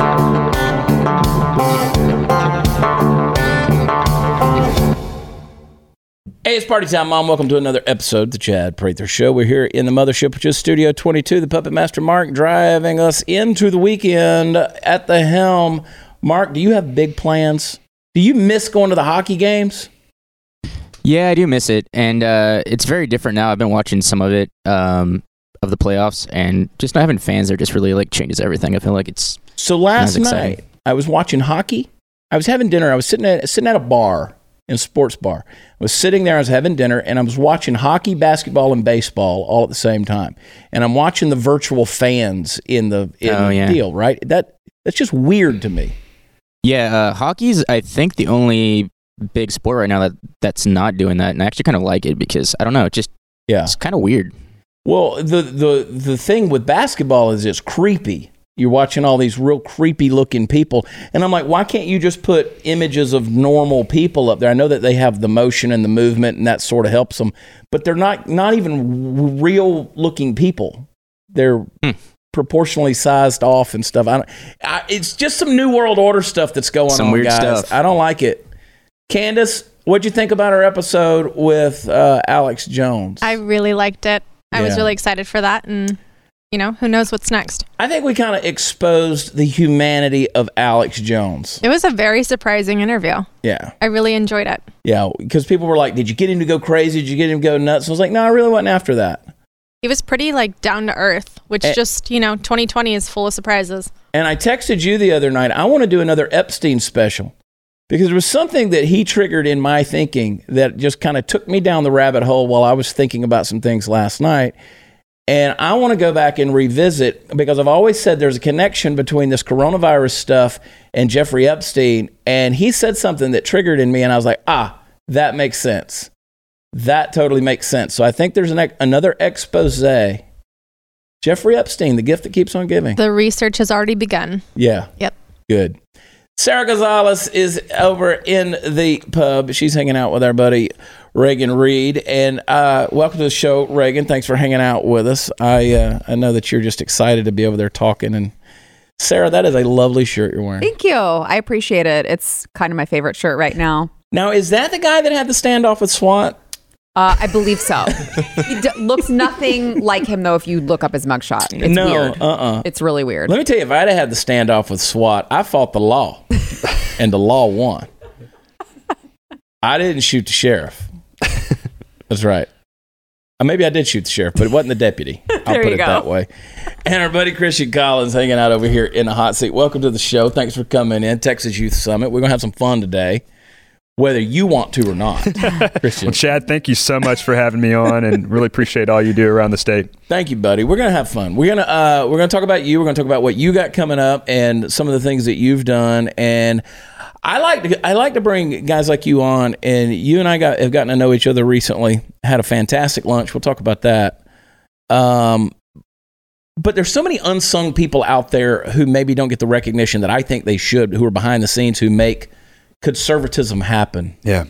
Hey, it's party time, Mom. Welcome to another episode of the Chad Prather Show. We're here in the mothership, which is Studio 22. The Puppet Master Mark driving us into the weekend at the helm. Mark, do you have big plans? Do you miss going to the hockey games? Yeah, I do miss it, and uh, it's very different now. I've been watching some of it um, of the playoffs, and just not having fans there just really like changes everything. I feel like it's So last night, I was watching hockey. I was having dinner. I was sitting at sitting at a bar in a sports bar. I was sitting there. I was having dinner, and I was watching hockey, basketball, and baseball all at the same time. And I'm watching the virtual fans in the in Oh, the deal. Right? That that's just weird to me. yeah. Uh, hockey's I think the only big sport right now that that's not doing that, and I actually kind of like it because I don't know, it just Yeah. it's kind of weird. Well, the the the thing with basketball is it's creepy. You're watching all these real creepy looking people, and I'm like, why can't you just put images of normal people up there? I know that they have the motion and the movement, and that sort of helps them, but they're not not even real looking people. They're Hmm. proportionally sized off and stuff. I, don't, I it's just some new world order stuff that's going Some on, weird guys. stuff. I don't like it. Candace, what'd you think about our episode with uh, Alex Jones? I really liked it. I was really excited for that, and you know, who knows what's next? I think we kind of exposed the humanity of Alex Jones. It was a very surprising interview. Yeah. I really enjoyed it. Yeah. Because people were like, Did you get him to go crazy? Did you get him to go nuts? I was like, No, I really wasn't after that. He was pretty like down to earth, which Eh. just you know, 2020 is full of surprises. And I texted you the other night, I want to do another Epstein special because there was something that he triggered in my thinking that just kind of took me down the rabbit hole while I was thinking about some things last night. And I want to go back and revisit because I've always said there's a connection between this coronavirus stuff and Jeffrey Epstein. And he said something that triggered in me, and I was like, ah, that makes sense. That totally makes sense. So I think there's an, another expose. Jeffrey Epstein, the gift that keeps on giving. The research has already begun. Yeah. Yep. Good. Sarah Gonzalez is over in the pub. She's hanging out with our buddy Reagan Reed. And uh, welcome to the show, Reagan. Thanks for hanging out with us. I uh, I know that you're just excited to be over there talking. And Sarah, that is a lovely shirt you're wearing. Thank you. I appreciate it. It's kind of my favorite shirt right now. Now, is that the guy that had the standoff with SWAT? Uh, I believe so. he d- looks nothing like him though. If you look up his mugshot, it's no, weird. uh-uh. It's really weird. Let me tell you, if I'd have had the standoff with SWAT, I fought the law, and the law won. I didn't shoot the sheriff. That's right. Uh, Maybe I did shoot the sheriff, but it wasn't the deputy. I'll put it go. that way. And our buddy Christian Collins hanging out over here in the hot seat. Welcome to the show. Thanks for coming in. Texas Youth Summit. We're going to have some fun today, whether you want to or not. Christian. Well, Chad, thank you so much for having me on, and really appreciate all you do around the state. Thank you, buddy. We're gonna have fun. We're gonna uh, we're gonna talk about you. We're gonna talk about what you got coming up and some of the things that you've done. And I like to I like to bring guys like you on. And you and I got have gotten to know each other recently. Had a fantastic lunch. We'll talk about that. Um, but there's so many unsung people out there who maybe don't get the recognition that I think they should. Who are behind the scenes who make conservatism happen Yeah.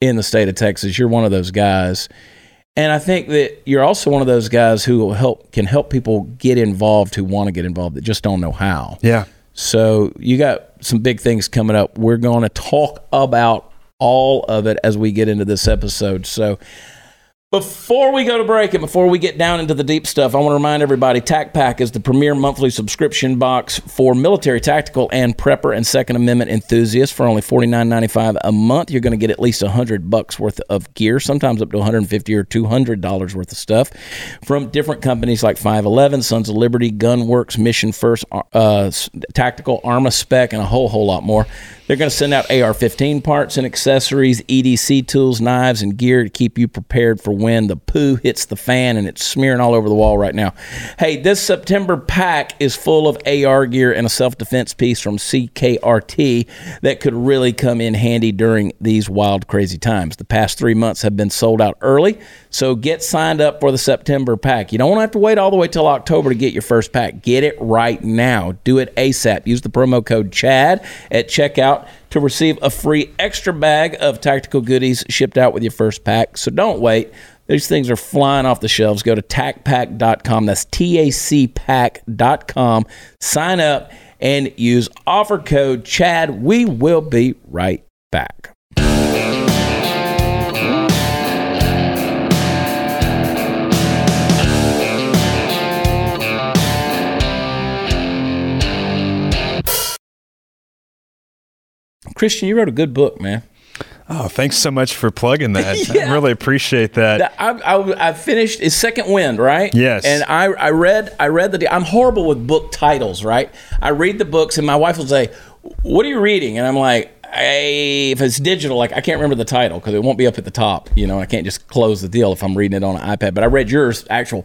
in the state of Texas. You're one of those guys. And I think that you're also one of those guys who will help can help people get involved who want to get involved that just don't know how. Yeah. So you got some big things coming up. We're going to talk about all of it as we get into this episode. So before we go to break and before we get down into the deep stuff, I want to remind everybody TAC Pack is the premier monthly subscription box for military, tactical, and prepper and Second Amendment enthusiasts for only $49.95 a month. You're going to get at least 100 bucks worth of gear, sometimes up to 150 or $200 worth of stuff from different companies like 511, Sons of Liberty, Gunworks, Mission First, uh, Tactical, Arma Spec, and a whole, whole lot more. They're going to send out AR 15 parts and accessories, EDC tools, knives, and gear to keep you prepared for when the poo hits the fan and it's smearing all over the wall right now. Hey, this September pack is full of AR gear and a self defense piece from CRKT that could really come in handy during these wild, crazy times. The past three months have been sold out early, so get signed up for the September pack. You don't have to wait all the way till October to get your first pack. Get it right now. Do it ASAP. Use the promo code CHAD at checkout to receive a free extra bag of tactical goodies shipped out with your first pack. So don't wait. These things are flying off the shelves. Go to tacpack.com. That's T A C pack.com. Sign up and use offer code CHAD. We will be right back. Christian, you wrote a good book, man. Oh, thanks so much for plugging that. Yeah. I really appreciate that. I, I, I finished is Second Wind, right? Yes. And I, I read I read the. I'm horrible with book titles, right? I read the books, and my wife will say, "What are you reading?" And I'm like, I, "If it's digital, like I can't remember the title because it won't be up at the top. You know, I can't just close the deal if I'm reading it on an iPad." But I read yours, actual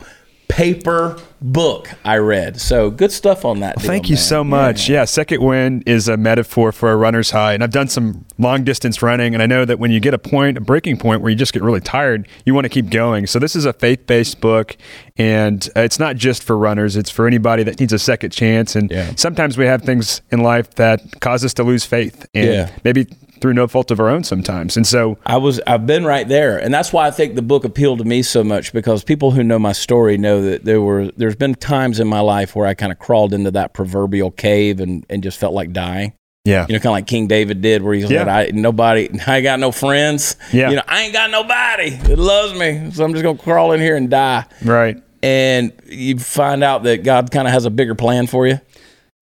paper book. I read so good stuff on that. deal, Thank you man. so much. Yeah. second wind is a metaphor for a runner's high. And I've done some long distance running, and I know that when you get a point, a breaking point where you just get really tired, you want to keep going. So this is a faith based book, and uh, it's not just for runners, it's for anybody that needs a second chance. And Yeah. sometimes we have things in life that cause us to lose faith, and Yeah. maybe through no fault of our own sometimes. And so I was I've been right there, and that's why I think the book appealed to me so much because people who know my story know that there were there's been times in my life where I kind of crawled into that proverbial cave and, and just felt like dying. yeah. You know, kind of like King David did, where he's Yeah. like, I, nobody, I ain't got no friends. Yeah. You know, I ain't got nobody that loves me, so I'm just gonna crawl in here and die. Right. And you find out that God kind of has a bigger plan for you,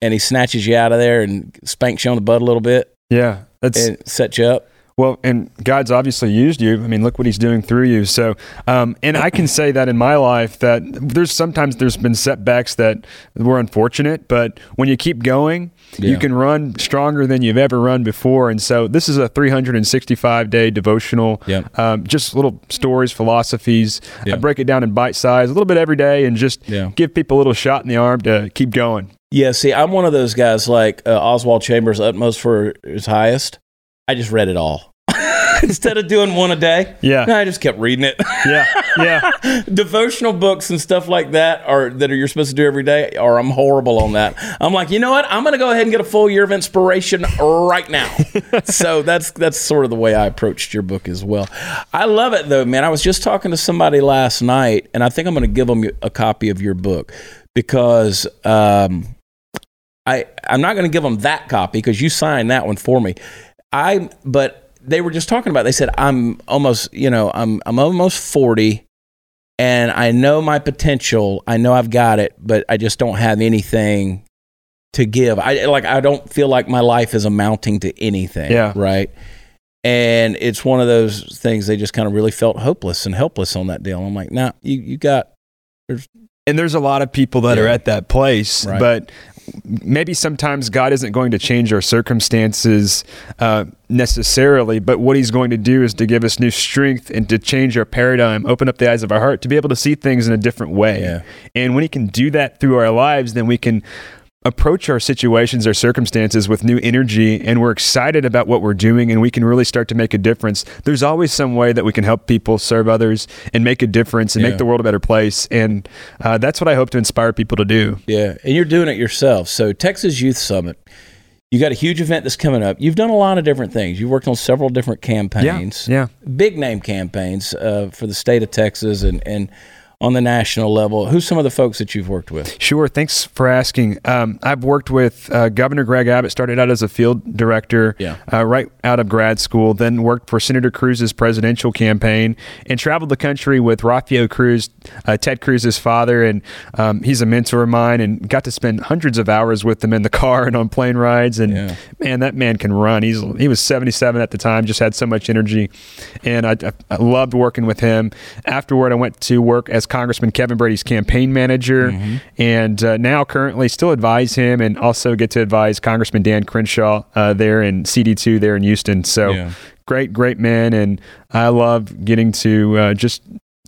and He snatches you out of there and spanks you on the butt a little bit Yeah. That's and sets you up. Well, and God's obviously used you. I mean, look what He's doing through you. So, um, and I can say that in my life that there's sometimes there's been setbacks that were unfortunate, but when you keep going, you can run stronger than you've ever run before. And so, this is a 365 day devotional. Yep. Um, just little stories, philosophies. Yeah. I break it down in bite size, a little bit every day, and just Yeah. give people a little shot in the arm to keep going. Yeah, see, I'm one of those guys like uh, Oswald Chambers, utmost for his highest. I just read it all instead of doing one a day. Yeah. I just kept reading it. Yeah. Yeah. Devotional books and stuff like that are that are you're supposed to do every day. Or I'm horrible on that. I'm like, you know what? I'm going to go ahead and get a full year of inspiration right now. so that's that's sort of the way I approached your book as well. I love it though, man. I was just talking to somebody last night, and I think I'm going to give them a copy of your book because. Um, I I'm not going to give them that copy because you signed that one for me. I but they were just talking about. it. They said I'm almost you know I'm I'm almost forty, and I know my potential. I know I've got it, but I just don't have anything to give. I like I don't feel like my life is amounting to anything. Yeah. Right. And it's one of those things they just kind of really felt hopeless and helpless on that deal. I'm like, nah, you you got And there's a lot of people that are at that place, Right. but maybe sometimes God isn't going to change our circumstances uh, necessarily, but what He's going to do is to give us new strength and to change our paradigm, open up the eyes of our heart to be able to see things in a different way. Yeah. And when He can do that through our lives, then we can approach our situations, our circumstances with new energy, and we're excited about what we're doing, and we can really start to make a difference. There's always some way that we can help people, serve others, and make a difference and Yeah. make the world a better place. And uh, that's what I hope to inspire people to do. Yeah, and you're doing it yourself. So Texas Youth Summit, you got a huge event that's coming up. You've done a lot of different things. You've worked on several different campaigns, Yeah. big name campaigns uh, for the state of Texas and and on the national level. Who's some of the folks that you've worked with? Sure. Thanks for asking. Um, I've worked with uh, Governor Greg Abbott, started out as a field director Yeah. uh, right out of grad school, then worked for Senator Cruz's presidential campaign and traveled the country with Rafael Cruz, uh, Ted Cruz's father. And um, he's a mentor of mine and got to spend hundreds of hours with him in the car and on plane rides. And Yeah. man, that man can run. He's He was 77 at the time, just had so much energy. And I, I, I loved working with him. Afterward, I went to work as Congressman Kevin Brady's campaign manager, Mm-hmm. and uh, now currently still advise him, and also get to advise Congressman Dan Crenshaw uh, there in CD2 there in Houston. So Yeah. great, great man, and I love getting to uh, just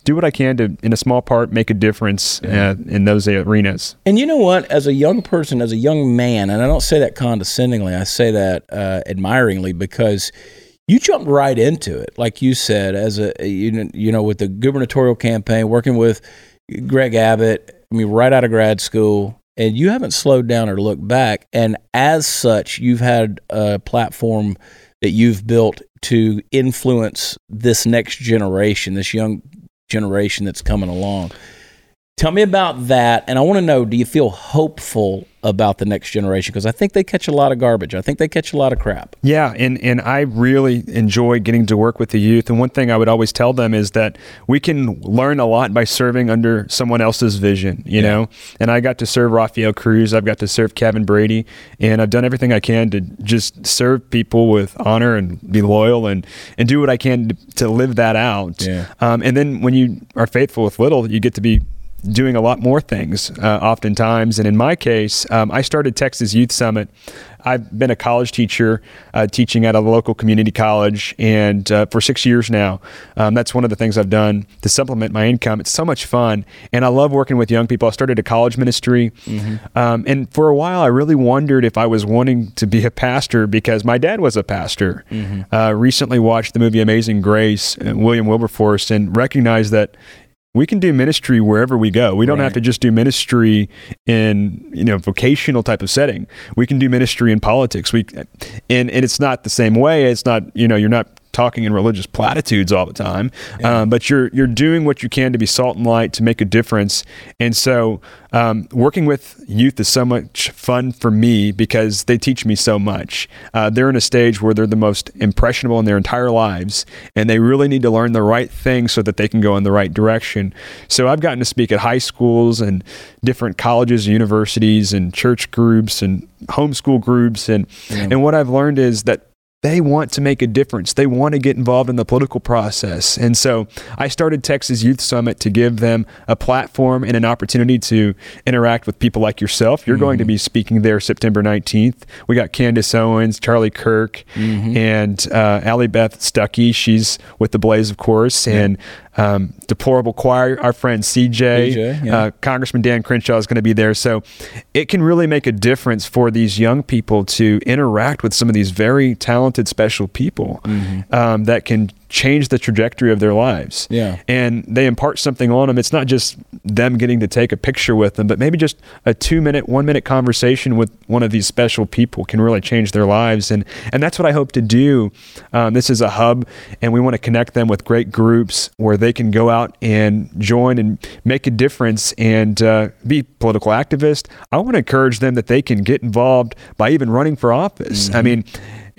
do what I can to, in a small part, make a difference uh, in those arenas. And you know what? As a young person, as a young man, and I don't say that condescendingly, I say that uh, admiringly because you jumped right into it, like you said, as a you know, with the gubernatorial campaign, working with Greg Abbott. I mean, right out of grad school, and you haven't slowed down or looked back. And as such, you've had a platform that you've built to influence this next generation, this young generation that's coming along. Tell me about that. And I want to know do you feel hopeful about the next generation? Because I think they catch a lot of garbage. I think they catch a lot of crap. Yeah, and, and I really enjoy getting to work with the youth. And one thing I would always tell them is that we can learn a lot by serving under someone else's vision, you know? And I got to serve Rafael Cruz, I've got to serve Kevin Brady, and I've done everything I can to just serve people with honor and be loyal and, and do what I can to, to live that out. Yeah. Um, and then when you are faithful with little, you get to be doing a lot more things uh, oftentimes. And in my case, um, I started Texas Youth Summit. I've been a college teacher, uh, teaching at a local community college, and uh, for six years now. Um, that's one of the things I've done to supplement my income. It's so much fun, and I love working with young people. I started a college ministry, um, and for a while, I really wondered if I was wanting to be a pastor because my dad was a pastor. Uh, recently, watched the movie Amazing Grace, uh, William Wilberforce, and recognized that we can do ministry wherever we go. We don't Right. have to just do ministry in you know vocational type of setting. We can do ministry in politics. We and and it's not the same way. It's not you know you're not talking in religious platitudes all the time, um, but you're you're doing what you can to be salt and light to make a difference. And so um, working with youth is so much fun for me because they teach me so much. Uh, they're in a stage where they're the most impressionable in their entire lives, and they really need to learn the right things so that they can go in the right direction. So I've gotten to speak at high schools and different colleges, universities, and church groups and homeschool groups, and and what I've learned is that they want to make a difference. They want to get involved in the political process. And so I started Texas Youth Summit to give them a platform and an opportunity to interact with people like yourself. You're going to be speaking there September 19th. We got Candace Owens, Charlie Kirk, and uh, Allie Beth Stuckey. She's with the Blaze, of course, and um, Deplorable Choir, our friend CJ, CJ, yeah. uh, Congressman Dan Crenshaw is going to be there. So it can really make a difference for these young people to interact with some of these very talented, special people um, that can change the trajectory of their lives. Yeah. And they impart something on them. It's not just them getting to take a picture with them, but maybe just a two minute, one minute conversation with one of these special people can really change their lives. And, and that's what I hope to do. Um, this is a hub, and we want to connect them with great groups where they can go out and join and make a difference and uh, be political activists. I want to encourage them that they can get involved by even running for office. I mean,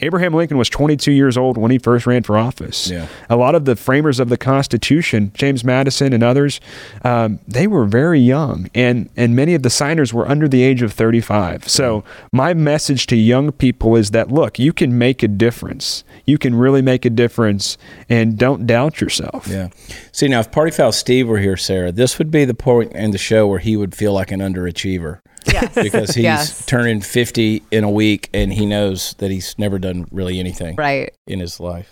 Abraham Lincoln was 22 years old when he first ran for office. Yeah. A lot of the framers of the Constitution, James Madison and others, um, they were very young, and and many of the signers were under the age of 35. So my message to young people is that look, you can make a difference. You can really make a difference, and don't doubt yourself. Yeah. See, now if Party Foul Steve were here, Sarah, this would be the point in the show where he would feel like an underachiever Yes. because he's Yes. turning 50 in a week and he knows that he's never done really anything Right. in his life.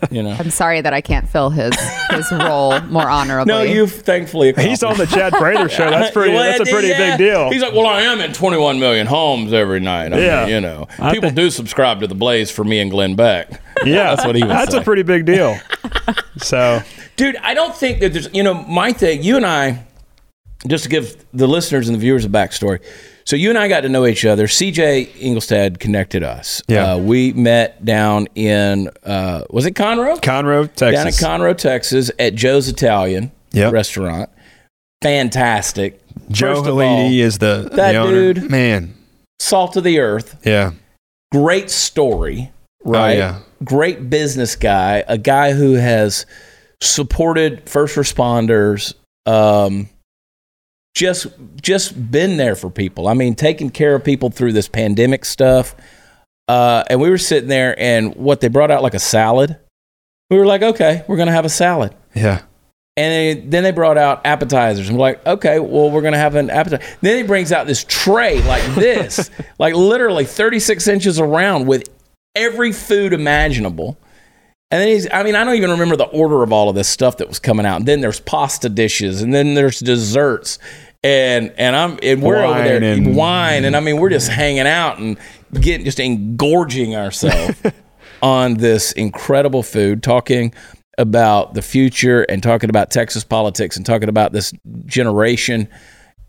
you know? I'm sorry that I can't fill his his role more honorably. No, you've thankfully He's on the Chad Prather show. That's pretty. Well, that's a pretty yeah. big deal. He's like, well, I am in 21 million homes every night. I Yeah. mean, you know, I people think- do subscribe to the Blaze for me and Glenn Beck. yeah, That's what he was. That's say. a pretty big deal. So Dude, I don't think that there's, you know, my thing, you and I, just to give the listeners and the viewers a backstory. So you and I got to know each other. CJ Ingolstad connected us. Yeah. Uh, we met down in, uh, was it Conroe? Conroe, down in Conroe, Texas at Joe's Italian Yep. restaurant. Fantastic. Joe Halidi is the, that the owner. dude- Man, Salt of the earth. yeah. great story, right? Oh, yeah. Great business guy, a guy who has supported first responders, um, just just been there for people. I mean, taking care of people through this pandemic stuff. Uh, and we were sitting there, and what they brought out like a salad. We were like, okay, we're gonna have a salad. Yeah. And then they brought out appetizers. And we're like, okay, well, we're going to have an appetizer. Then he brings out this tray like this, like literally 36 inches around with every food imaginable. And then he's, I mean, I don't even remember the order of all of this stuff that was coming out. And then there's pasta dishes, and then there's desserts. And and I'm and we're over there Wine and- wine, and I mean we're just hanging out and getting just engorging ourselves on this incredible food, talking about the future and talking about Texas politics and talking about this generation.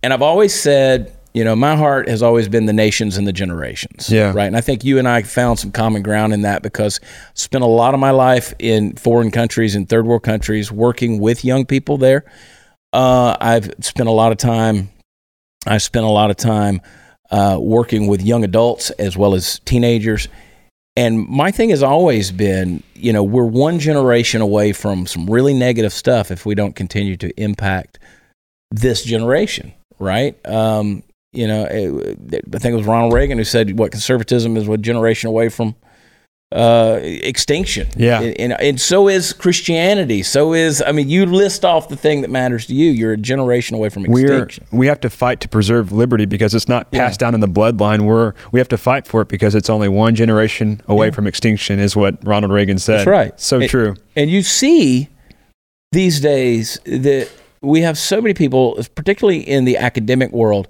And I've always said, you know, my heart has always been the nations and the generations. Yeah. Right. And I think you and I found some common ground in that because I spent a lot of my life in foreign countries, in third world countries, working with young people there. Uh, I've spent a lot of time. I spent a lot of time uh, working with young adults as well as teenagers. And my thing has always been, you know, we're one generation away from some really negative stuff if we don't continue to impact this generation, right? Um, you know, it, I think it was Ronald Reagan who said, "What conservatism is one generation away from uh, extinction." Yeah. and, and, and so is Christianity. So is, I mean, you list off the thing that matters to you. You're a generation away from extinction. We're, we have to fight to preserve liberty because it's not passed down in the bloodline. We're, we have to fight for it because it's only one generation away from extinction, is what Ronald Reagan said. That's right. So And- true. And you see these days that we have so many people, particularly in the academic world,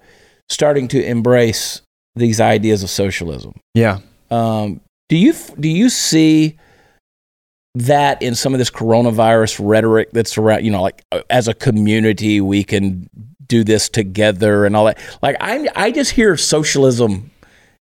starting to embrace these ideas of socialism. Yeah. Um, do you do you see that in some of this coronavirus rhetoric that's around? You know, like uh, as a community, we can do this together and all that. Like I, I just hear socialism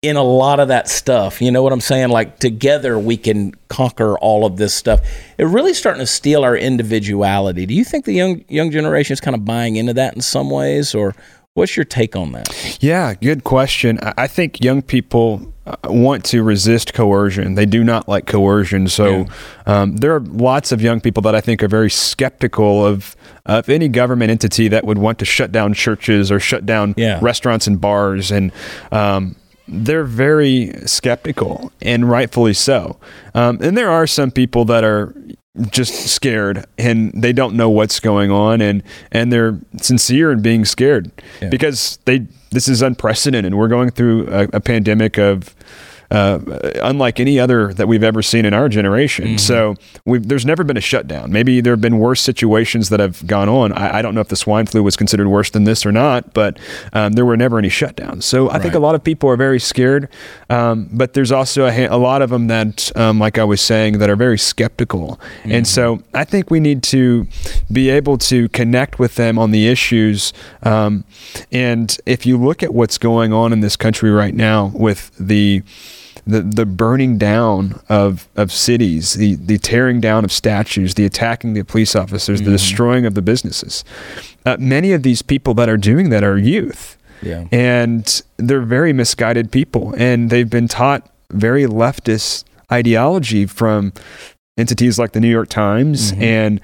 in a lot of that stuff. You know what I'm saying? Like together we can conquer all of this stuff. It really starting to steal our individuality. Do you think the young young generation is kind of buying into that in some ways, or what's your take on that? Yeah, good question. I think young people uh, want to resist coercion. They do not like coercion. So um, there are lots of young people that I think are very skeptical of of any government entity that would want to shut down churches or shut down Yeah. restaurants and bars and. Um, they're very skeptical, and rightfully so. Um, and there are some people that are just scared and they don't know what's going on and and they're sincere in being scared Yeah. because they this is unprecedented we're going through a, a pandemic of uh, unlike any other that we've ever seen in our generation. Mm-hmm. So we've, there's never been a shutdown. Maybe there have been worse situations that have gone on. I, I don't know if the swine flu was considered worse than this or not, but um, there were never any shutdowns. So I think a lot of people are very scared. Um, but there's also a, ha- a lot of them that, um, like I was saying, that are very skeptical. And so I think we need to be able to connect with them on the issues. Um, and if you look at what's going on in this country right now with the the, the burning down of, of cities, the, the tearing down of statues, the attacking the police officers, the destroying of the businesses. Uh, many of these people that are doing that are youth Yeah. and they're very misguided people and they've been taught very leftist ideology from entities like the New York Times and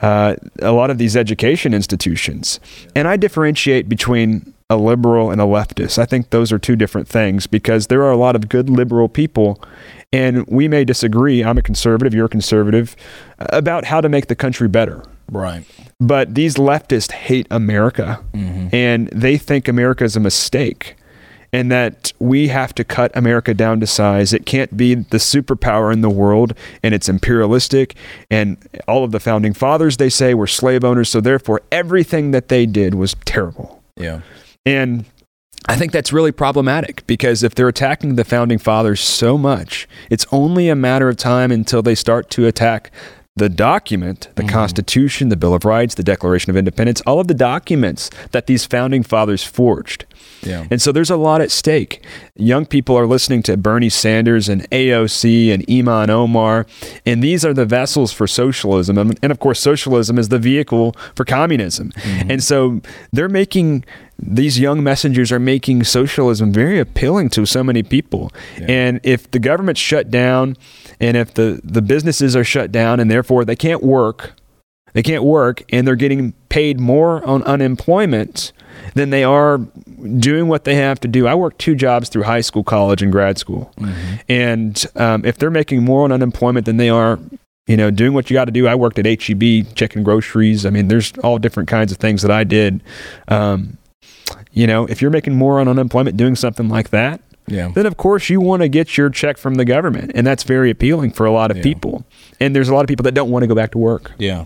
uh, a lot of these education institutions. And I differentiate between a liberal and a leftist. I think those are two different things because there are a lot of good liberal people, and we may disagree. I'm a conservative, you're a conservative, about how to make the country better. Right. But these leftists hate America mm-hmm. and they think America is a mistake and that we have to cut America down to size. It can't be the superpower in the world and it's imperialistic. And all of the founding fathers, they say, were slave owners. So therefore, everything that they did was terrible. Yeah. And I think that's really problematic because if they're attacking the founding fathers so much, it's only a matter of time until they start to attack the document, the mm-hmm. Constitution, the Bill of Rights, the Declaration of Independence, all of the documents that these founding fathers forged. Yeah. And so there's a lot at stake. Young people are listening to Bernie Sanders and AOC and Ilhan Omar, and these are the vessels for socialism. And, and of course, socialism is the vehicle for communism. Mm-hmm. And so they're making these young messengers are making socialism very appealing to so many people. And if the government's shut down and if the, the businesses are shut down and therefore they can't work, they can't work and they're getting paid more on unemployment than they are doing what they have to do. I worked two jobs through high school, college, and grad school. And um, if they're making more on unemployment than they are, you know, doing what you got to do, I worked at HEB checking groceries. I mean, there's all different kinds of things that I did. Um, you know, if you're making more on unemployment doing something like that, Yeah. then of course you want to get your check from the government. And that's very appealing for a lot of Yeah. people. And there's a lot of people that don't want to go back to work. Yeah.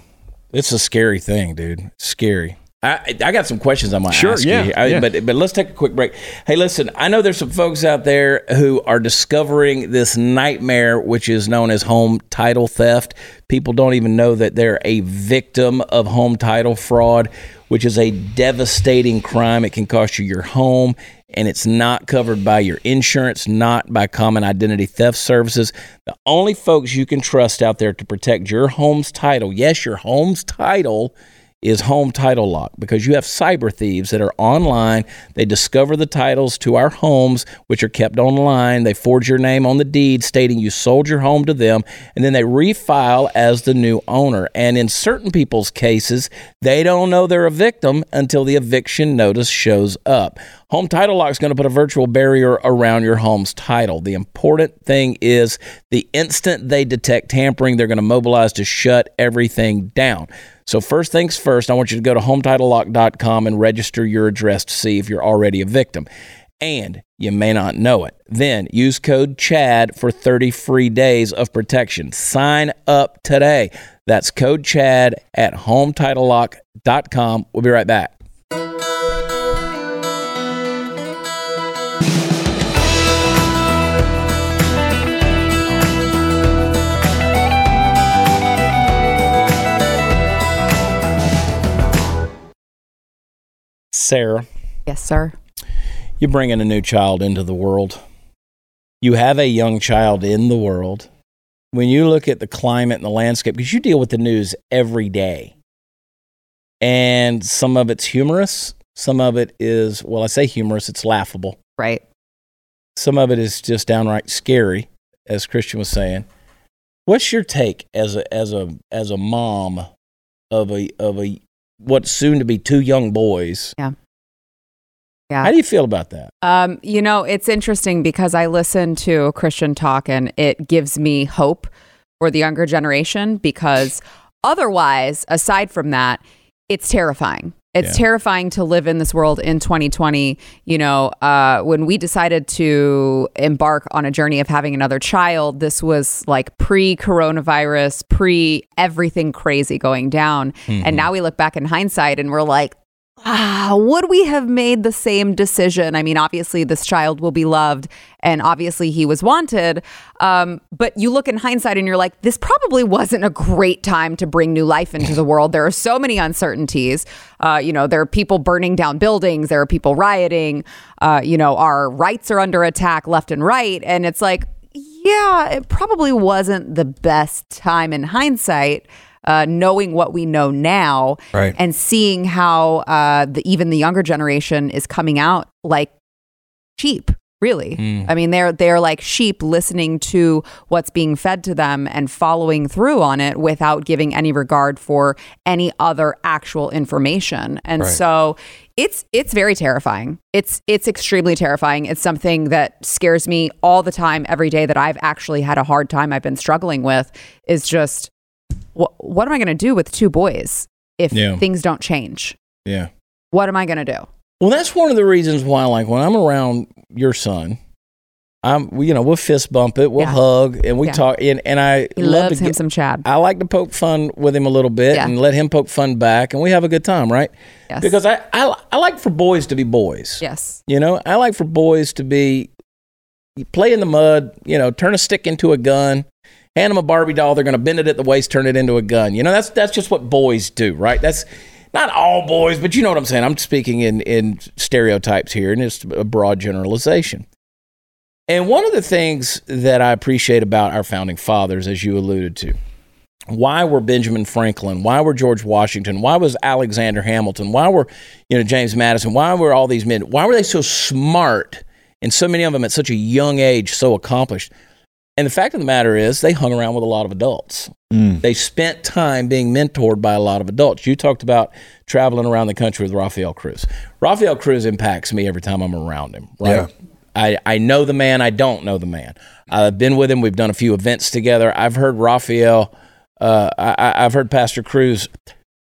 It's a scary thing, dude. It's scary. I, I got some questions I might Sure, ask yeah, you. I, yeah. But but let's take a quick break. Hey, listen, I know there's some folks out there who are discovering this nightmare, which is known as home title theft. People don't even know that they're a victim of home title fraud, which is a devastating crime. It can cost you your home, and it's not covered by your insurance, not by common identity theft services. The only folks you can trust out there to protect your home's title, yes, your home's title, is Home Title Lock because you have cyber thieves that are online. They discover the titles to our homes, which are kept online. They forge your name on the deed stating you sold your home to them, and then they refile as the new owner. And in certain people's cases, they don't know they're a victim until the eviction notice shows up. Home Title Lock is going to put a virtual barrier around your home's title. The important thing is the instant they detect tampering, they're going to mobilize to shut everything down. So, first things first, I want you to go to HometitleLock.com and register your address to see if you're already a victim. And you may not know it. Then use code CHAD for 30 free days of protection. Sign up today. That's code CHAD at HometitleLock.com. We'll be right back. Sarah, Yes, sir. you're bringing a new child into the world. You have a young child in the world. When you look at the climate and the landscape, because you deal with the news every day, and some of it's humorous, some of it is, well, I say humorous, it's laughable. Right. Some of it is just downright scary, as Christian was saying. What's your take as a as a as a mom of a of a what's soon to be two young boys? Yeah. Yeah. How do you feel about that? Um, you know, it's interesting because I listen to Christian talk and it gives me hope for the younger generation because otherwise, aside from that, it's terrifying. It's Yeah. terrifying to live in this world in 2020. You know, uh, when we decided to embark on a journey of having another child, this was like pre coronavirus, pre everything crazy going down. And now we look back in hindsight and we're like, ah, would we have made the same decision? I mean, obviously, this child will be loved and obviously he was wanted. Um, but you look in hindsight and you're like, this probably wasn't a great time to bring new life into the world. There are so many uncertainties. Uh, you know, there are people burning down buildings, there are people rioting. Uh, you know, our rights are under attack left and right. And it's like, yeah, it probably wasn't the best time in hindsight. Uh, knowing what we know now Right. and seeing how uh, the, even the younger generation is coming out like sheep really. I mean they're they're like sheep listening to what's being fed to them and following through on it without giving any regard for any other actual information. And Right. so it's it's very terrifying. It's it's extremely terrifying. It's something that scares me all the time every day that i've actually had a hard time i've been struggling with is just what what am i going to do with two boys if Yeah. things don't change Yeah. what am I going to do? Well, that's one of the reasons why, like, when I'm around your son, I'm, you know, we'll fist bump it, we'll Yeah. hug, and we Yeah. talk, and, and I He love loves to him get, some Chad. I like to poke fun with him a little bit Yeah. and let him poke fun back, and we have a good time, right? Yes. Because I, I, I like for boys to be boys. yes. You know, I like for boys to be play in the mud, you know, turn a stick into a gun, hand them a Barbie doll, they're going to bend it at the waist, turn it into a gun. You know, that's that's just what boys do, right? That's not all boys, but you know what I'm saying. I'm speaking in in stereotypes here and it's a broad generalization. And one of the things that I appreciate about our founding fathers as you alluded to, why were Benjamin Franklin? Why were George Washington? Why was Alexander Hamilton? Why were you know James Madison? Why were all these men? Why were they so smart and so many of them at such a young age so accomplished? And the fact of the matter is, they hung around with a lot of adults. They spent time being mentored by a lot of adults. You talked about traveling around the country with Rafael Cruz. Rafael Cruz impacts me every time I'm around him. Right. Yeah. I, I know the man. I don't know the man. I've been with him. We've done a few events together. I've heard Rafael. Uh, I, I- I've heard Pastor Cruz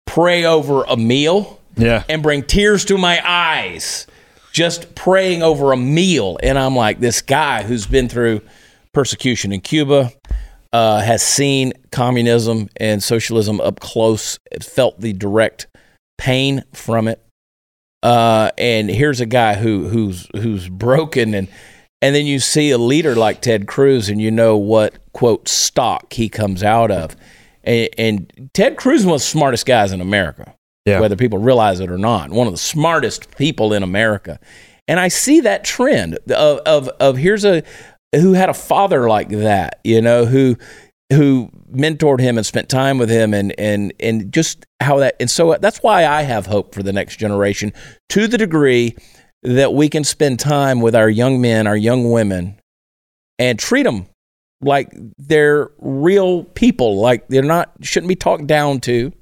pray over a meal Yeah. and bring tears to my eyes just praying over a meal. And I'm like, this guy who's been through persecution in Cuba, uh, has seen communism and socialism up close, felt the direct pain from it. Uh, and here's a guy who who's who's broken and and then you see a leader like Ted Cruz and you know what quote stock he comes out of. And, and Ted Cruz is one of the smartest guys in America Yeah. whether people realize it or not. One of the smartest people in America. And I see that trend of, of, of here's a who had a father like that, you know, who who mentored him and spent time with him and and and just how that and so that's why I have hope for the next generation to the degree that we can spend time with our young men, our young women and treat them like they're real people, like they're not shouldn't be talked down to,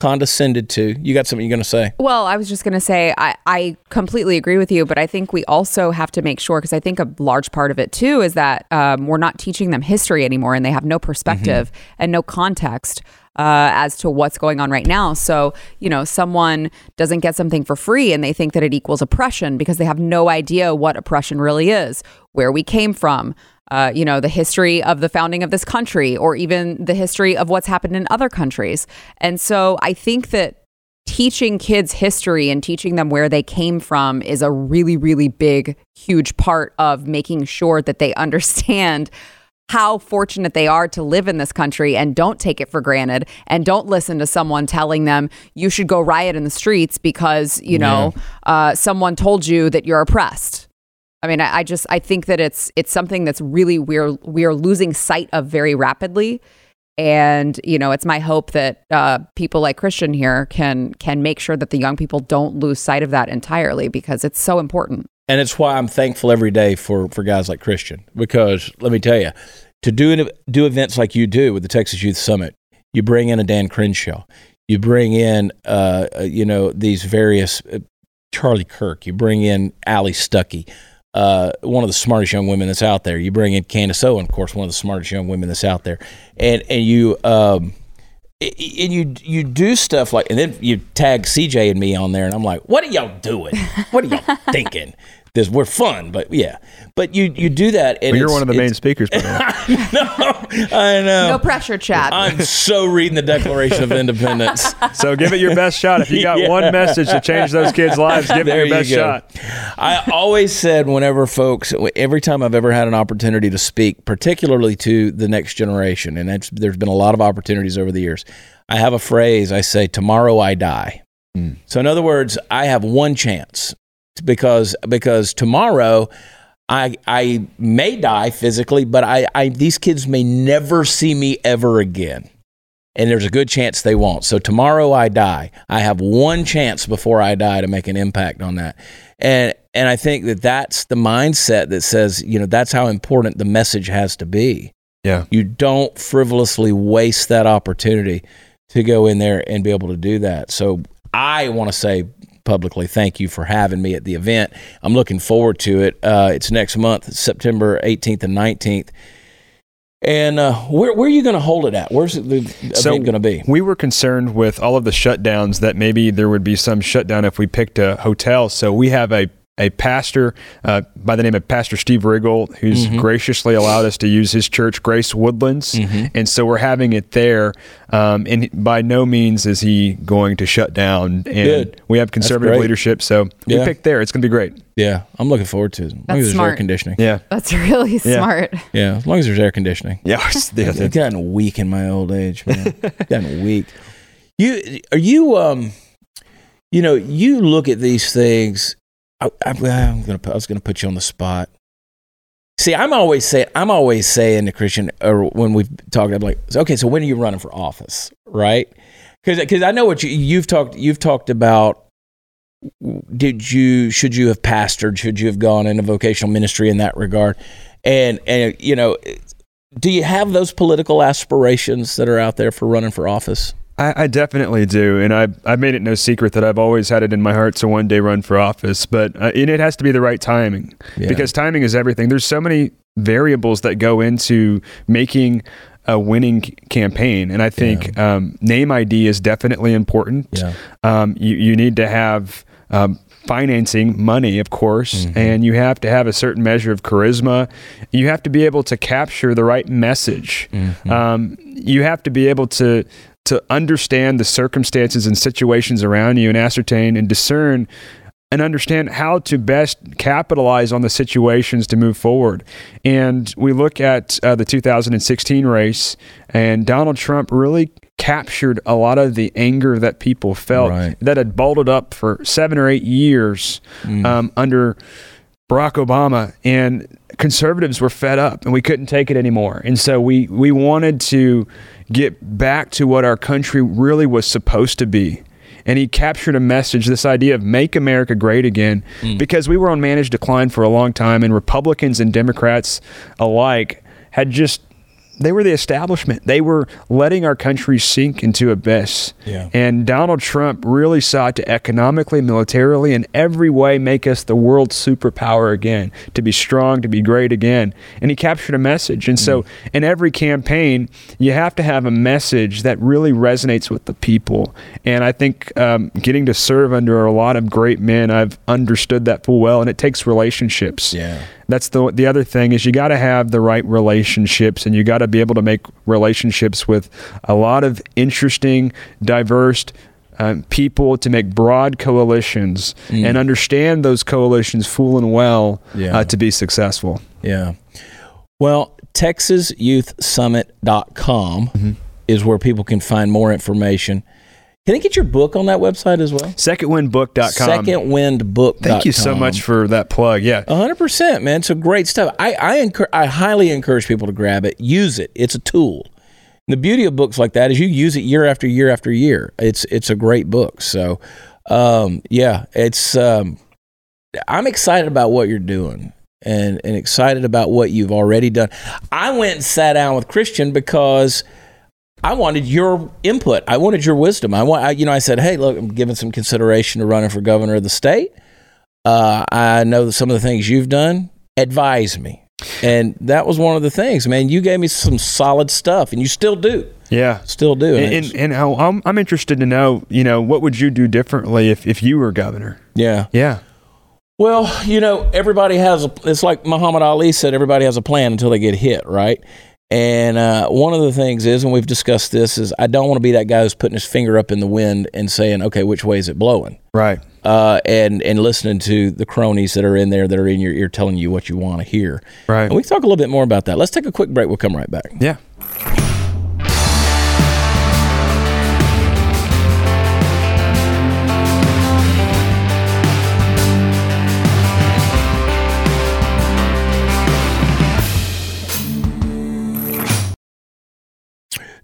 condescended to. You got something you're going to say? Well, I was just going to say, I, I completely agree with you, but I think we also have to make sure, because I think a large part of it too is that um, we're not teaching them history anymore and they have no perspective and no context. Uh, as to what's going on right now. So, you know, someone doesn't get something for free and they think that it equals oppression because they have no idea what oppression really is, where we came from, uh, you know, the history of the founding of this country, or even the history of what's happened in other countries. And so I think that teaching kids history and teaching them where they came from is a really, really big, huge part of making sure that they understand how fortunate they are to live in this country and don't take it for granted and don't listen to someone telling them you should go riot in the streets because you know uh, someone told you that you're oppressed I mean, I, I just I think that it's it's something that's really we're we're losing sight of very rapidly, and you know, it's my hope that uh, people like Christian here can can make sure that the young people don't lose sight of that entirely because it's so important. And it's why I'm thankful every day for for guys like Christian because let me tell you, to do do events like you do with the Texas Youth Summit, you bring in a Dan Crenshaw, you bring in uh, uh, you know these various uh, Charlie Kirk, you bring in Allie Stuckey, uh, one of the smartest young women that's out there. You bring in Candace Owen, of course, one of the smartest young women that's out there, and and you. Um, and you you do stuff like, and then you tag CJ and me on there, and I'm like, "What are y'all doing? What are y'all thinking? This we're fun, but yeah, but you you do that, and Well, you're one of the main speakers. By the way. no, I know. No pressure, Chad. I'm so reading the Declaration of Independence. So give it your best shot. If you got Yeah. one message to change those kids' lives, give it There your you best go. shot. I always said whenever folks, every time I've ever had an opportunity to speak, particularly to the next generation, and it's, there's been a lot of opportunities over the years, I have a phrase I say, tomorrow I die. Hmm. So in other words, I have one chance because because tomorrow I I may die physically, but I, I these kids may never see me ever again. And there's a good chance they won't. So tomorrow I die. I have one chance before I die to make an impact on that. And and I think that that's the mindset that says, you know, that's how important the message has to be. Yeah. You don't frivolously waste that opportunity to go in there and be able to do that. So I want to say publicly thank you for having me at the event. I'm looking forward to it. Uh, it's next month, September 18th and 19th. And uh, where, where are you going to hold it at? Where's the So event going to be? We were concerned with all of the shutdowns that maybe there would be some shutdown if we picked a hotel. So we have a a pastor uh, by the name of Pastor Steve Riggle, who's Mm-hmm. graciously allowed us to use his church, Grace Woodlands, and so we're having it there. Um, and by no means is he going to shut down. And Good. we have conservative leadership, so we Yeah. picked there. It's going to be great. Yeah, I'm looking forward to it. As long That's as there's air conditioning. Yeah, That's really smart. Yeah, as long as there's air conditioning. yeah. it's- yeah, I've gotten weak in my old age, man. gotten weak. You are you um, you know, you look at these things. I, I'm gonna. put- I was gonna put you on the spot. See, I'm always saying. I'm always saying to Christian, or when we've talked, I'm like, okay, so when are you running for office, right? Because I know what you, you've talked. You've talked about. Did you should you have pastored? Should you have gone into vocational ministry in that regard? And and you know, do you have those political aspirations that are out there for running for office? I, I definitely do, and I I made it no secret that I've always had it in my heart to one day run for office, but uh, and it has to be the right timing Yeah. because timing is everything. There's so many variables that go into making a winning campaign, and I think um, name ID is definitely important. Yeah. Um, you you need to have. Um, financing money of course and you have to have a certain measure of charisma you have to be able to capture the right message um, you have to be able to to understand the circumstances and situations around you and ascertain and discern and understand how to best capitalize on the situations to move forward. And we look at uh, the 2016 race, and Donald Trump really captured a lot of the anger that people felt Right. that had balled up for seven or eight years um, under Barack Obama and conservatives were fed up and we couldn't take it anymore. And so we we wanted to get back to what our country really was supposed to be. And he captured a message, this idea of make America great again, hmm. because we were on managed decline for a long time, and Republicans and Democrats alike had just they were the establishment. They were letting our country sink into abyss. Yeah. And Donald Trump really sought to economically, militarily, in every way make us the world superpower again, to be strong, to be great again. And he captured a message. And so in every campaign, you have to have a message that really resonates with the people. And I think um, getting to serve under a lot of great men, I've understood that full well. And it takes relationships Yeah. That's the the other thing is you got to have the right relationships and you got to be able to make relationships with a lot of interesting diverse um, people to make broad coalitions and understand those coalitions full and well Yeah. uh, to be successful Yeah. Well, TexasYouthSummit.com is where people can find more information. Can I get your book on that website as well? secondwindbook.com Secondwindbook.com. thank you so much for that plug yeah A hundred percent, man. It's a great stuff. I I, I highly encourage people to grab it, use it. It's a tool. And the beauty of books like that is you use it year after year after year. It's it's a great book. So, um, yeah, it's. Um, I'm excited about what you're doing. And, and excited about what you've already done. I went and sat down with Christian because I wanted your input. I wanted your wisdom. I want, I, you know, I said, hey, look, I'm giving some consideration to running for governor of the state. Uh, I know that some of the things you've done. Advise me. And that was one of the things, man. You gave me some solid stuff, and you still do. yeah Still do. and, and, and I'm, I'm interested to know you know what would you do differently if, if you were governor yeah. yeah Well, you know, everybody has a. It's like Muhammad Ali said, everybody has a plan until they get hit, right? And uh, one of the things is, and we've discussed this, is I don't want to be that guy who's putting his finger up in the wind and saying, "Okay, which way is it blowing?" right Uh, and and listening to the cronies that are in there that are in your ear telling you what you want to hear. right And we can talk a little bit more about that. Let's take a quick break. We'll come right back. yeah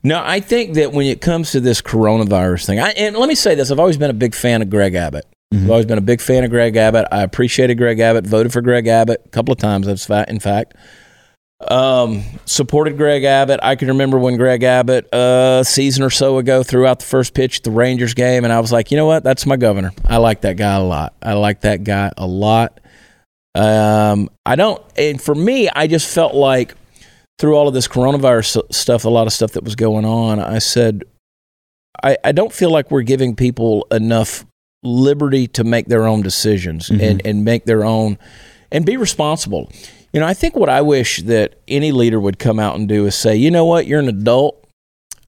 No, I think that when it comes to this coronavirus thing, I, and let me say this: I've always been a big fan of Greg Abbott. I've always been a big fan of Greg Abbott. I appreciated Greg Abbott. Voted for Greg Abbott a couple of times. Fa- in fact. Um, supported Greg Abbott. I can remember when Greg Abbott, uh, a season or so ago, threw out the first pitch at the Rangers game, and I was like, you know what? That's my governor. I like that guy a lot. I like that guy a lot. Um, I don't, and for me, I just felt like through all of this coronavirus stuff, a lot of stuff that was going on, I said, I, I don't feel like we're giving people enough liberty to make their own decisions mm-hmm. and, and make their own and be responsible. You know, I think what I wish that any leader would come out and do is say, you know what, you're an adult.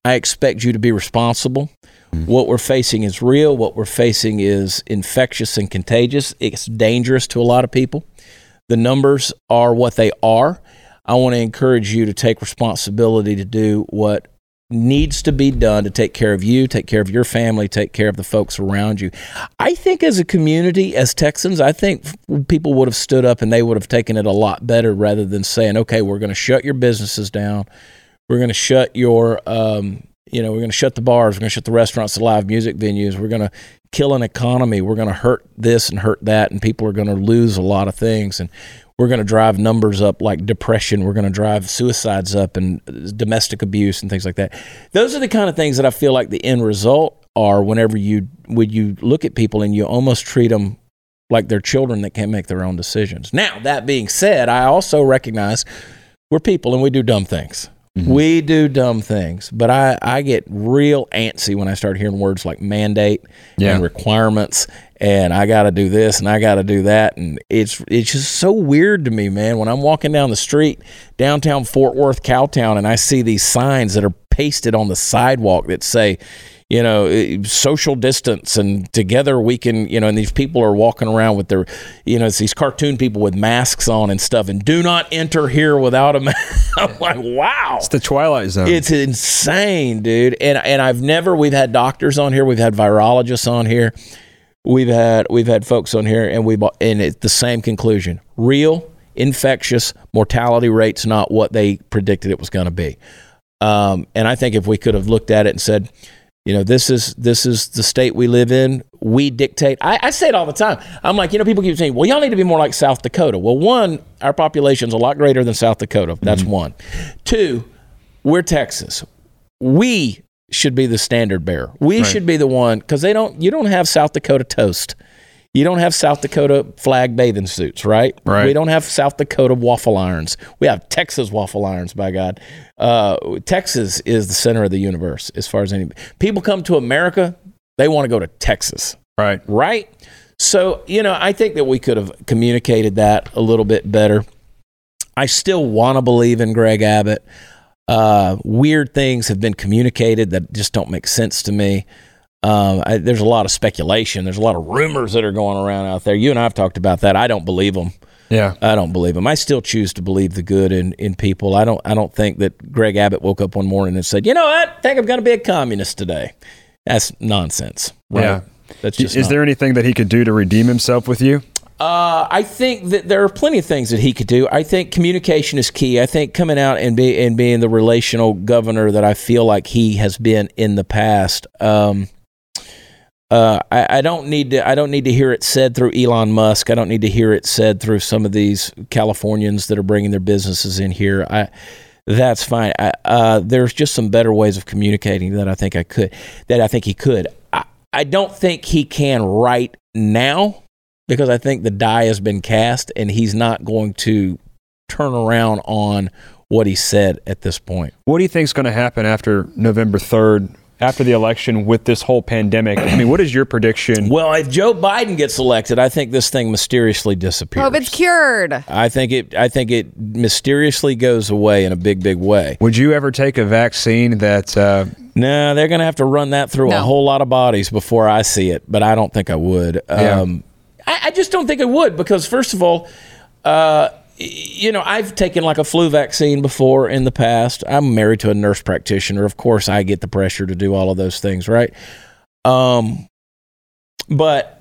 I expect you to be responsible. Mm-hmm. What we're facing is real. What we're facing is infectious and contagious. It's dangerous to a lot of people. The numbers are what they are. I want to encourage you to take responsibility to do what needs to be done to take care of you, take care of your family, take care of the folks around you. I think as a community, as Texans, I think people would have stood up and they would have taken it a lot better rather than saying, okay, we're going to shut your businesses down. We're going to shut your, um, you know, we're going to shut the bars. We're going to shut the restaurants, the live music venues. We're going to kill an economy. We're going to hurt this and hurt that. And people are going to lose a lot of things. And we're going to drive numbers up like depression. We're going to drive suicides up and domestic abuse and things like that. Those are the kind of things that I feel like the end result are whenever you when you look at people and you almost treat them like they're children that can't make their own decisions. Now, that being said, I also recognize we're people and we do dumb things. Mm-hmm. We do dumb things, but I, I get real antsy when I start hearing words like mandate Yeah. and requirements and I got to do this and I got to do that and it's it's just so weird to me, man. When I'm walking down the street downtown Fort Worth, Cowtown, and I see these signs that are pasted on the sidewalk that say, you know, eh, social distance and together we can, you know, and these people are walking around with their, you know, it's these cartoon people with masks on and stuff and do not enter here without a mask. I'm like, wow. It's the Twilight Zone. It's insane, dude. And and I've never we've had doctors on here, we've had virologists on here. We've had we've had folks on here and we and it's the same conclusion. real, infectious, mortality rates not what they predicted it was going to be. Um, and I think if we could have looked at it and said, you know, this is this is the state we live in. We dictate. I, I say it all the time. I'm like, you know, people keep saying, well, y'all need to be more like South Dakota. Well, one, our population's a lot greater than South Dakota. That's one. Two, we're Texas. We should be the standard bearer. We Right. should be the one because they don't. You don't have South Dakota toast. You don't have South Dakota flag bathing suits, right? Right. We don't have South Dakota waffle irons. We have Texas waffle irons. By God, uh, Texas is the center of the universe as far as any people come to America. They want to go to Texas Right. right? So, you know, I think that we could have communicated that a little bit better. I still want to believe in Greg Abbott. Uh, weird things have been communicated that just don't make sense to me. Um, I, there's a lot of speculation. There's a lot of rumors that are going around out there. You and I have talked about that. I don't believe them. Yeah. I don't believe them. I still choose to believe the good in, in people. I don't. I don't think that Greg Abbott woke up one morning and said, "You know what? I think I'm going to be a communist today." That's nonsense. Right? Yeah. That's just Is not- there anything that he could do to redeem himself with you? Uh, I think that there are plenty of things that he could do. I think communication is key. I think coming out and be and being the relational governor that I feel like he has been in the past. Um, uh, I, I don't need to. I don't need to hear it said through Elon Musk. I don't need to hear it said through some of these Californians that are bringing their businesses in here. I, that's fine. I, uh, there's just some better ways of communicating that I think I could. That I think he could. I, I don't think he can right now because I think the die has been cast and he's not going to turn around on what he said at this point. What do you think is going to happen after November 3rd, after the election with this whole pandemic? I mean, what is your prediction? Well, if Joe Biden gets elected, I think this thing mysteriously disappears. Oh, it's cured. I think it. I think it mysteriously goes away in a big, big way. Would you ever take a vaccine that, uh, No, they're going to have to run that through a whole lot of bodies before I see it, but I don't think I would. Yeah. Um, I, I just don't think it would because, first of all, uh, you know, I've taken like a flu vaccine before in the past. I'm married to a nurse practitioner. Of course, I get the pressure to do all of those things, right? Um, but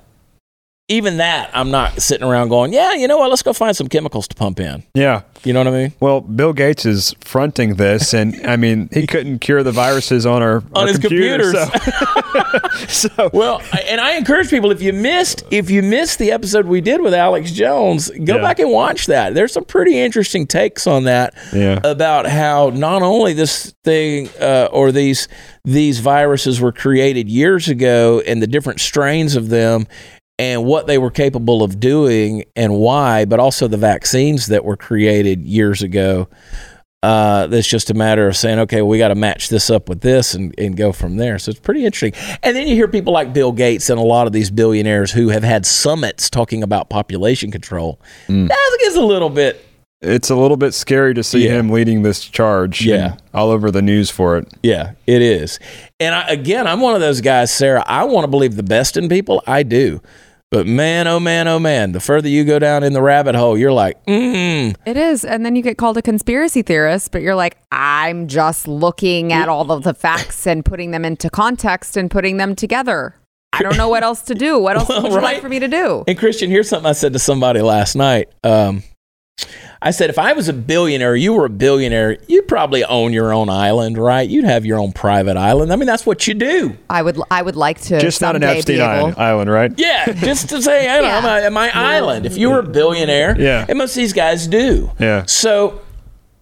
even that, I'm not sitting around going, yeah, you know what? Let's go find some chemicals to pump in. yeah. You know what I mean? Well, Bill Gates is fronting this, and I mean, he couldn't cure the viruses on our On our his computer, computers. So, so Well, and I encourage people if you missed if you missed the episode we did with Alex Jones, go Yeah. back and watch that. There's some pretty interesting takes on that Yeah. about how not only this thing uh, or these these viruses were created years ago and the different strains of them and what they were capable of doing and why, but also the vaccines that were created years ago. Uh, that's just a matter of saying, okay, we got to match this up with this and, and go from there. So it's pretty interesting. And then you hear people like Bill Gates and a lot of these billionaires who have had summits talking about population control. That gets a little bit it's a little bit scary to see Yeah. him leading this charge. Yeah. all over the news for it. Yeah, it is. And I, again, I'm one of those guys, Sarah. I want to believe the best in people. I do. But man, oh man, oh man, the further you go down in the rabbit hole, you're like, mm, It is. And then you get called a conspiracy theorist, but you're like, I'm just looking at all of the facts and putting them into context and putting them together. I don't know what else to do. What else Well, would you right. like for me to do? And Christian, here's something I said to somebody last night. Um, I said, if I was a billionaire, you were a billionaire, you'd probably own your own island, right? You'd have your own private island. I mean, that's what you do. I would I would like to Just not an someday Epstein Island, island, right? Yeah, just to say, I don't know, Yeah. my, my island. If you were a billionaire, Yeah. and most of these guys do. Yeah. So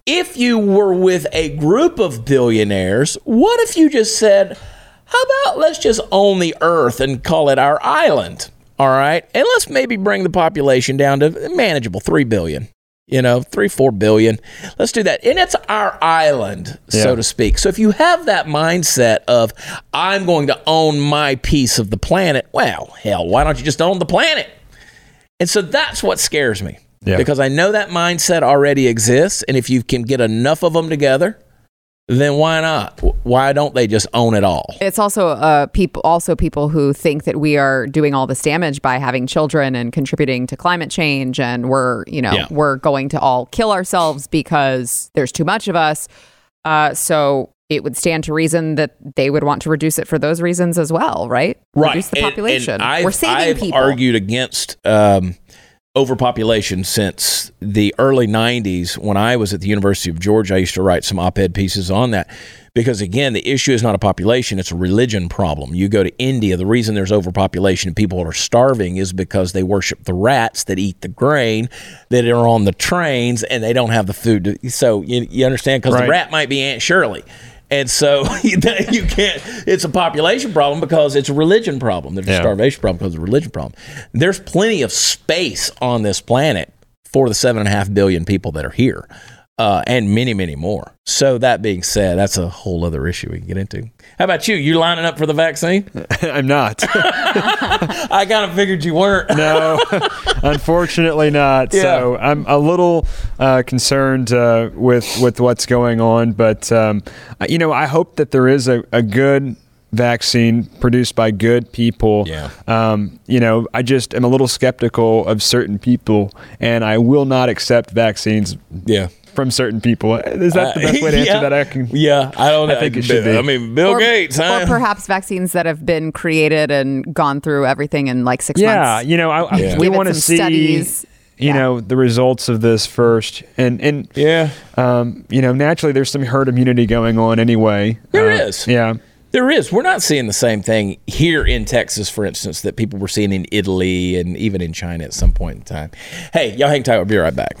if you were with a group of billionaires, what if you just said, how about let's just own the earth and call it our island? All right. And let's maybe bring the population down to manageable 3 billion. You know, three, four billion. Let's do that. And it's our island, so to speak. So if you have that mindset of, I'm going to own my piece of the planet, well, hell, why don't you just own the planet? And so that's what scares me. Yeah. Because I know that mindset already exists. And if you can get enough of them together, then why not? Why don't they just own it all? It's also uh, people, also people who think that we are doing all this damage by having children and contributing to climate change, and we're, you know, Yeah. we're going to all kill ourselves because there's too much of us. Uh, so it would stand to reason that they would want to reduce it for those reasons as well, right? Reduce the And- population. And, I've, we're saving I've people. argued against um, overpopulation since the early 90s when I was at the University of Georgia. I used to write some op ed pieces on that because, again, the issue is not a population, it's a religion problem. You go to India, the reason there's overpopulation and people are starving is because they worship the rats that eat the grain that are on the trains and they don't have the food. To, so you, you understand? Because Right. the rat might be Aunt Shirley. And so you can't, it's a population problem because it's a religion problem. There's a Yeah. starvation problem because of a religion problem. There's plenty of space on this planet for the seven and a half billion people that are here. Uh, and many, many more. So that being said, that's a whole other issue we can get into. How about you? You lining up for the vaccine? I'm not. I kind of figured you weren't. no, unfortunately not. So I'm a little uh, concerned uh, with with what's going on, but um, you know, I hope that there is a, a good vaccine produced by good people. Yeah. Um, you know, I just am a little skeptical of certain people, and I will not accept vaccines Yeah. From certain people. Is that the best way to answer yeah. that? I can. Yeah, I don't. I think it should be. I mean, Bill or, Gates, huh? or perhaps vaccines that have been created and gone through everything in like six Yeah, months. you know, I, I- Yeah. we want to some see. studies. You Yeah. know the results of this first, and and yeah. um, you know, naturally, there's some herd immunity going on anyway. There There is. is, Yeah. There is. We're not seeing the same thing here in Texas, for instance, that people were seeing in Italy and even in China at some point in time. Hey, y'all hang tight. We'll be right back.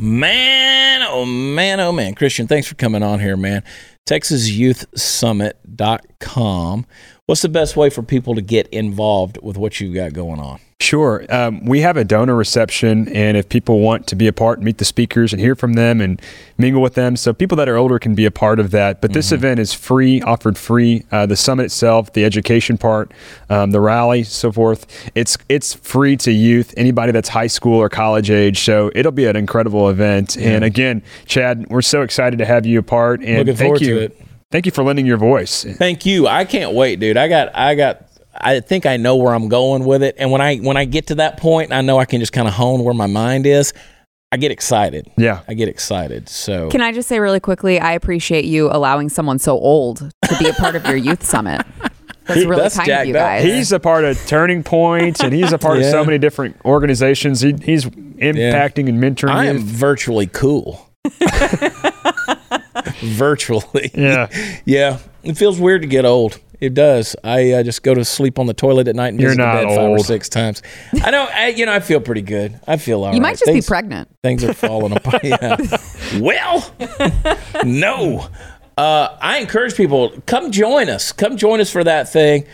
Man, oh man, oh man. Christian, thanks for coming on here, man. TexasYouthSummit.com. What's the best way for people to get involved with what you've got going on? Sure. Um, we have a donor reception, and if people want to be a part, meet the speakers and hear from them and mingle with them, so people that are older can be a part of that. But this event is free, offered free. Uh, the summit itself, the education part, um, the rally, so forth. It's it's free to youth, anybody that's high school or college age. So it'll be an incredible event. And again, Chad, we're so excited to have you a part. And Looking thank forward to you. it. Thank you for lending your voice. Thank you. I can't wait, dude. I got I got I think I know where I'm going with it. And when I when I get to that point, I know I can just kind of hone where my mind is. I get excited. Yeah. I get excited. So Can I just say really quickly, I appreciate you allowing someone so old to be a part of your youth summit. That's really That's kind of you up. guys. He's a part of Turning Point, and he's a part of so many different organizations. He, he's impacting and mentoring. I am youth. virtually cool. virtually. Yeah. Yeah. It feels weird to get old. It does. I uh, just go to sleep on the toilet at night and You're visit the not bed five or six times. I know. I, you know, I feel pretty good. I feel all you right. might just Things- be pregnant. Things are falling apart. Yeah. well, no. Uh, I encourage people come join us. Come join us for that thing.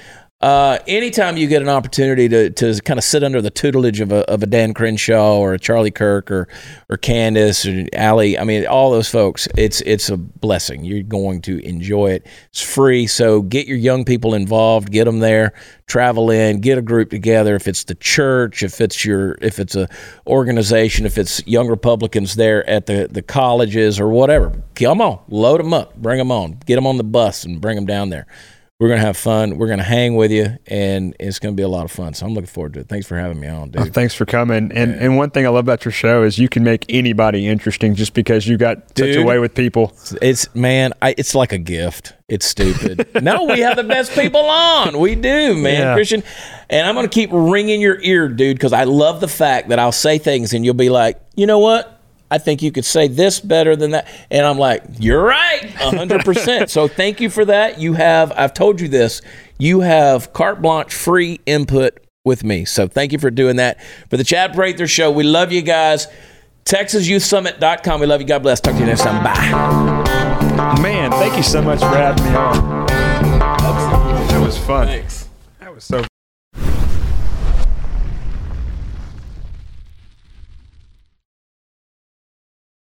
Uh, anytime you get an opportunity to, to kind of sit under the tutelage of a, of a Dan Crenshaw or a Charlie Kirk or or Candace or Allie, I mean all those folks, it's it's a blessing. You're going to enjoy it. It's free, so get your young people involved. Get them there. Travel in. Get a group together. If it's the church, if it's your if it's a organization, if it's young Republicans there at the the colleges or whatever, come on, load them up, bring them on, get them on the bus and bring them down there. We're gonna have fun. We're gonna hang with you, and it's gonna be a lot of fun. So I'm looking forward to it. Thanks for having me on, Oh, dude. Uh, thanks for coming. And and one thing I love about your show is you can make anybody interesting just because you got such a way with people. It's man, I, it's like a gift. It's stupid. no, we have the best people on. We do, man, Yeah. Christian. And I'm gonna keep ringing your ear, dude, because I love the fact that I'll say things and you'll be like, you know what? I think you could say this better than that. And I'm like, you're right, 100%. so thank you for that. You have, I've told you this, you have carte blanche free input with me. So thank you for doing that. For the Chad Prather Show, we love you guys. TexasYouthSummit.com. We love you. God bless. Talk to you next time. Bye. Man, thank you so much for having me on. That was fun. Thanks. That was so